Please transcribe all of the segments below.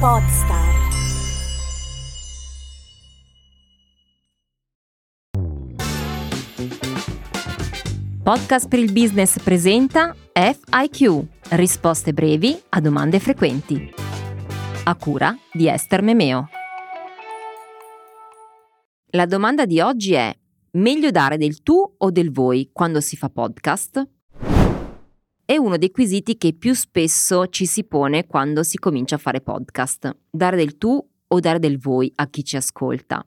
Podstar. Podcast per il business presenta FIQ, risposte brevi a domande frequenti. A cura di Esther Memeo. La domanda di oggi è: meglio dare del tu o del voi quando si fa podcast? È uno dei quesiti che più spesso ci si pone quando si comincia a fare podcast. Dare del tu o dare del voi a chi ci ascolta.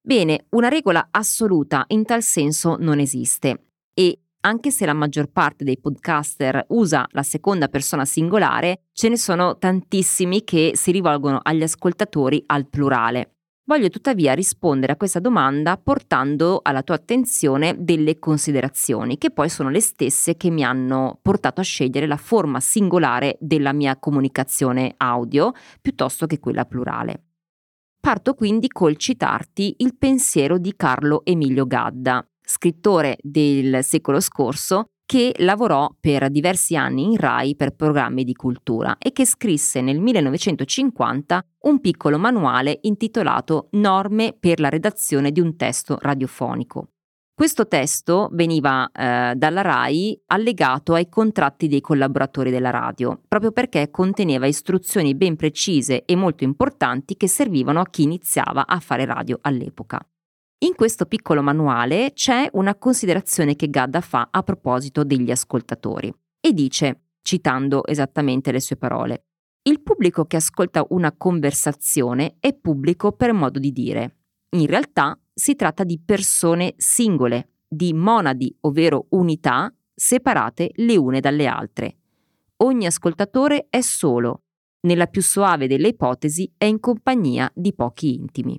Bene, una regola assoluta in tal senso non esiste e anche se la maggior parte dei podcaster usa la seconda persona singolare, ce ne sono tantissimi che si rivolgono agli ascoltatori al plurale. Voglio tuttavia rispondere a questa domanda portando alla tua attenzione delle considerazioni, che poi sono le stesse che mi hanno portato a scegliere la forma singolare della mia comunicazione audio piuttosto che quella plurale. Parto quindi col citarti il pensiero di Carlo Emilio Gadda, scrittore del secolo scorso che lavorò per diversi anni in RAI per programmi di cultura e che scrisse nel 1950 un piccolo manuale intitolato Norme per la redazione di un testo radiofonico. Questo testo veniva eh, dalla RAI allegato ai contratti dei collaboratori della radio, proprio perché conteneva istruzioni ben precise e molto importanti che servivano a chi iniziava a fare radio all'epoca. In questo piccolo manuale c'è una considerazione che Gadda fa a proposito degli ascoltatori e dice, citando esattamente le sue parole, il pubblico che ascolta una conversazione è pubblico per modo di dire. In realtà si tratta di persone singole, di monadi, ovvero unità, separate le une dalle altre. Ogni ascoltatore è solo, nella più soave delle ipotesi è in compagnia di pochi intimi.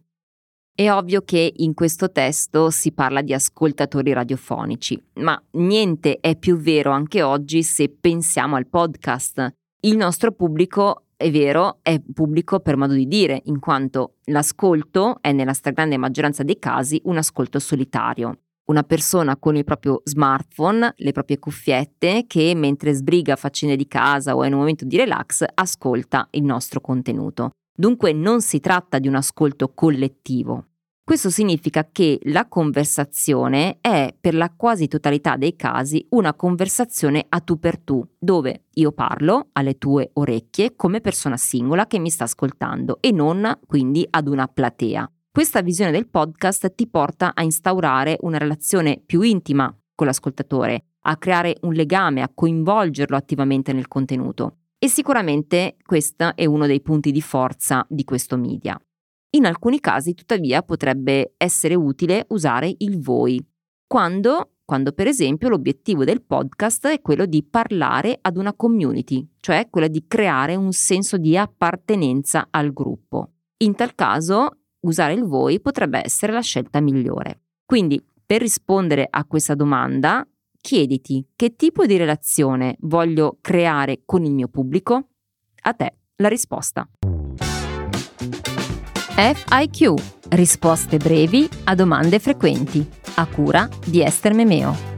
È ovvio che in questo testo si parla di ascoltatori radiofonici, ma niente è più vero anche oggi se pensiamo al podcast. Il nostro pubblico, è vero, è pubblico per modo di dire, in quanto l'ascolto è nella stragrande maggioranza dei casi un ascolto solitario. Una persona con il proprio smartphone, le proprie cuffiette, che mentre sbriga faccende di casa o è in un momento di relax, ascolta il nostro contenuto. Dunque non si tratta di un ascolto collettivo. Questo significa che la conversazione è per la quasi totalità dei casi una conversazione a tu per tu, dove io parlo alle tue orecchie come persona singola che mi sta ascoltando e non quindi ad una platea. Questa visione del podcast ti porta a instaurare una relazione più intima con l'ascoltatore, a creare un legame, a coinvolgerlo attivamente nel contenuto. E sicuramente questo è uno dei punti di forza di questo media. In alcuni casi, tuttavia, potrebbe essere utile usare il voi, quando, quando per esempio l'obiettivo del podcast è quello di parlare ad una community, cioè quella di creare un senso di appartenenza al gruppo. In tal caso, usare il voi potrebbe essere la scelta migliore. Quindi, per rispondere a questa domanda, chiediti che tipo di relazione voglio creare con il mio pubblico? A te la risposta. FIQ, risposte brevi a domande frequenti, a cura di Esther Memeo.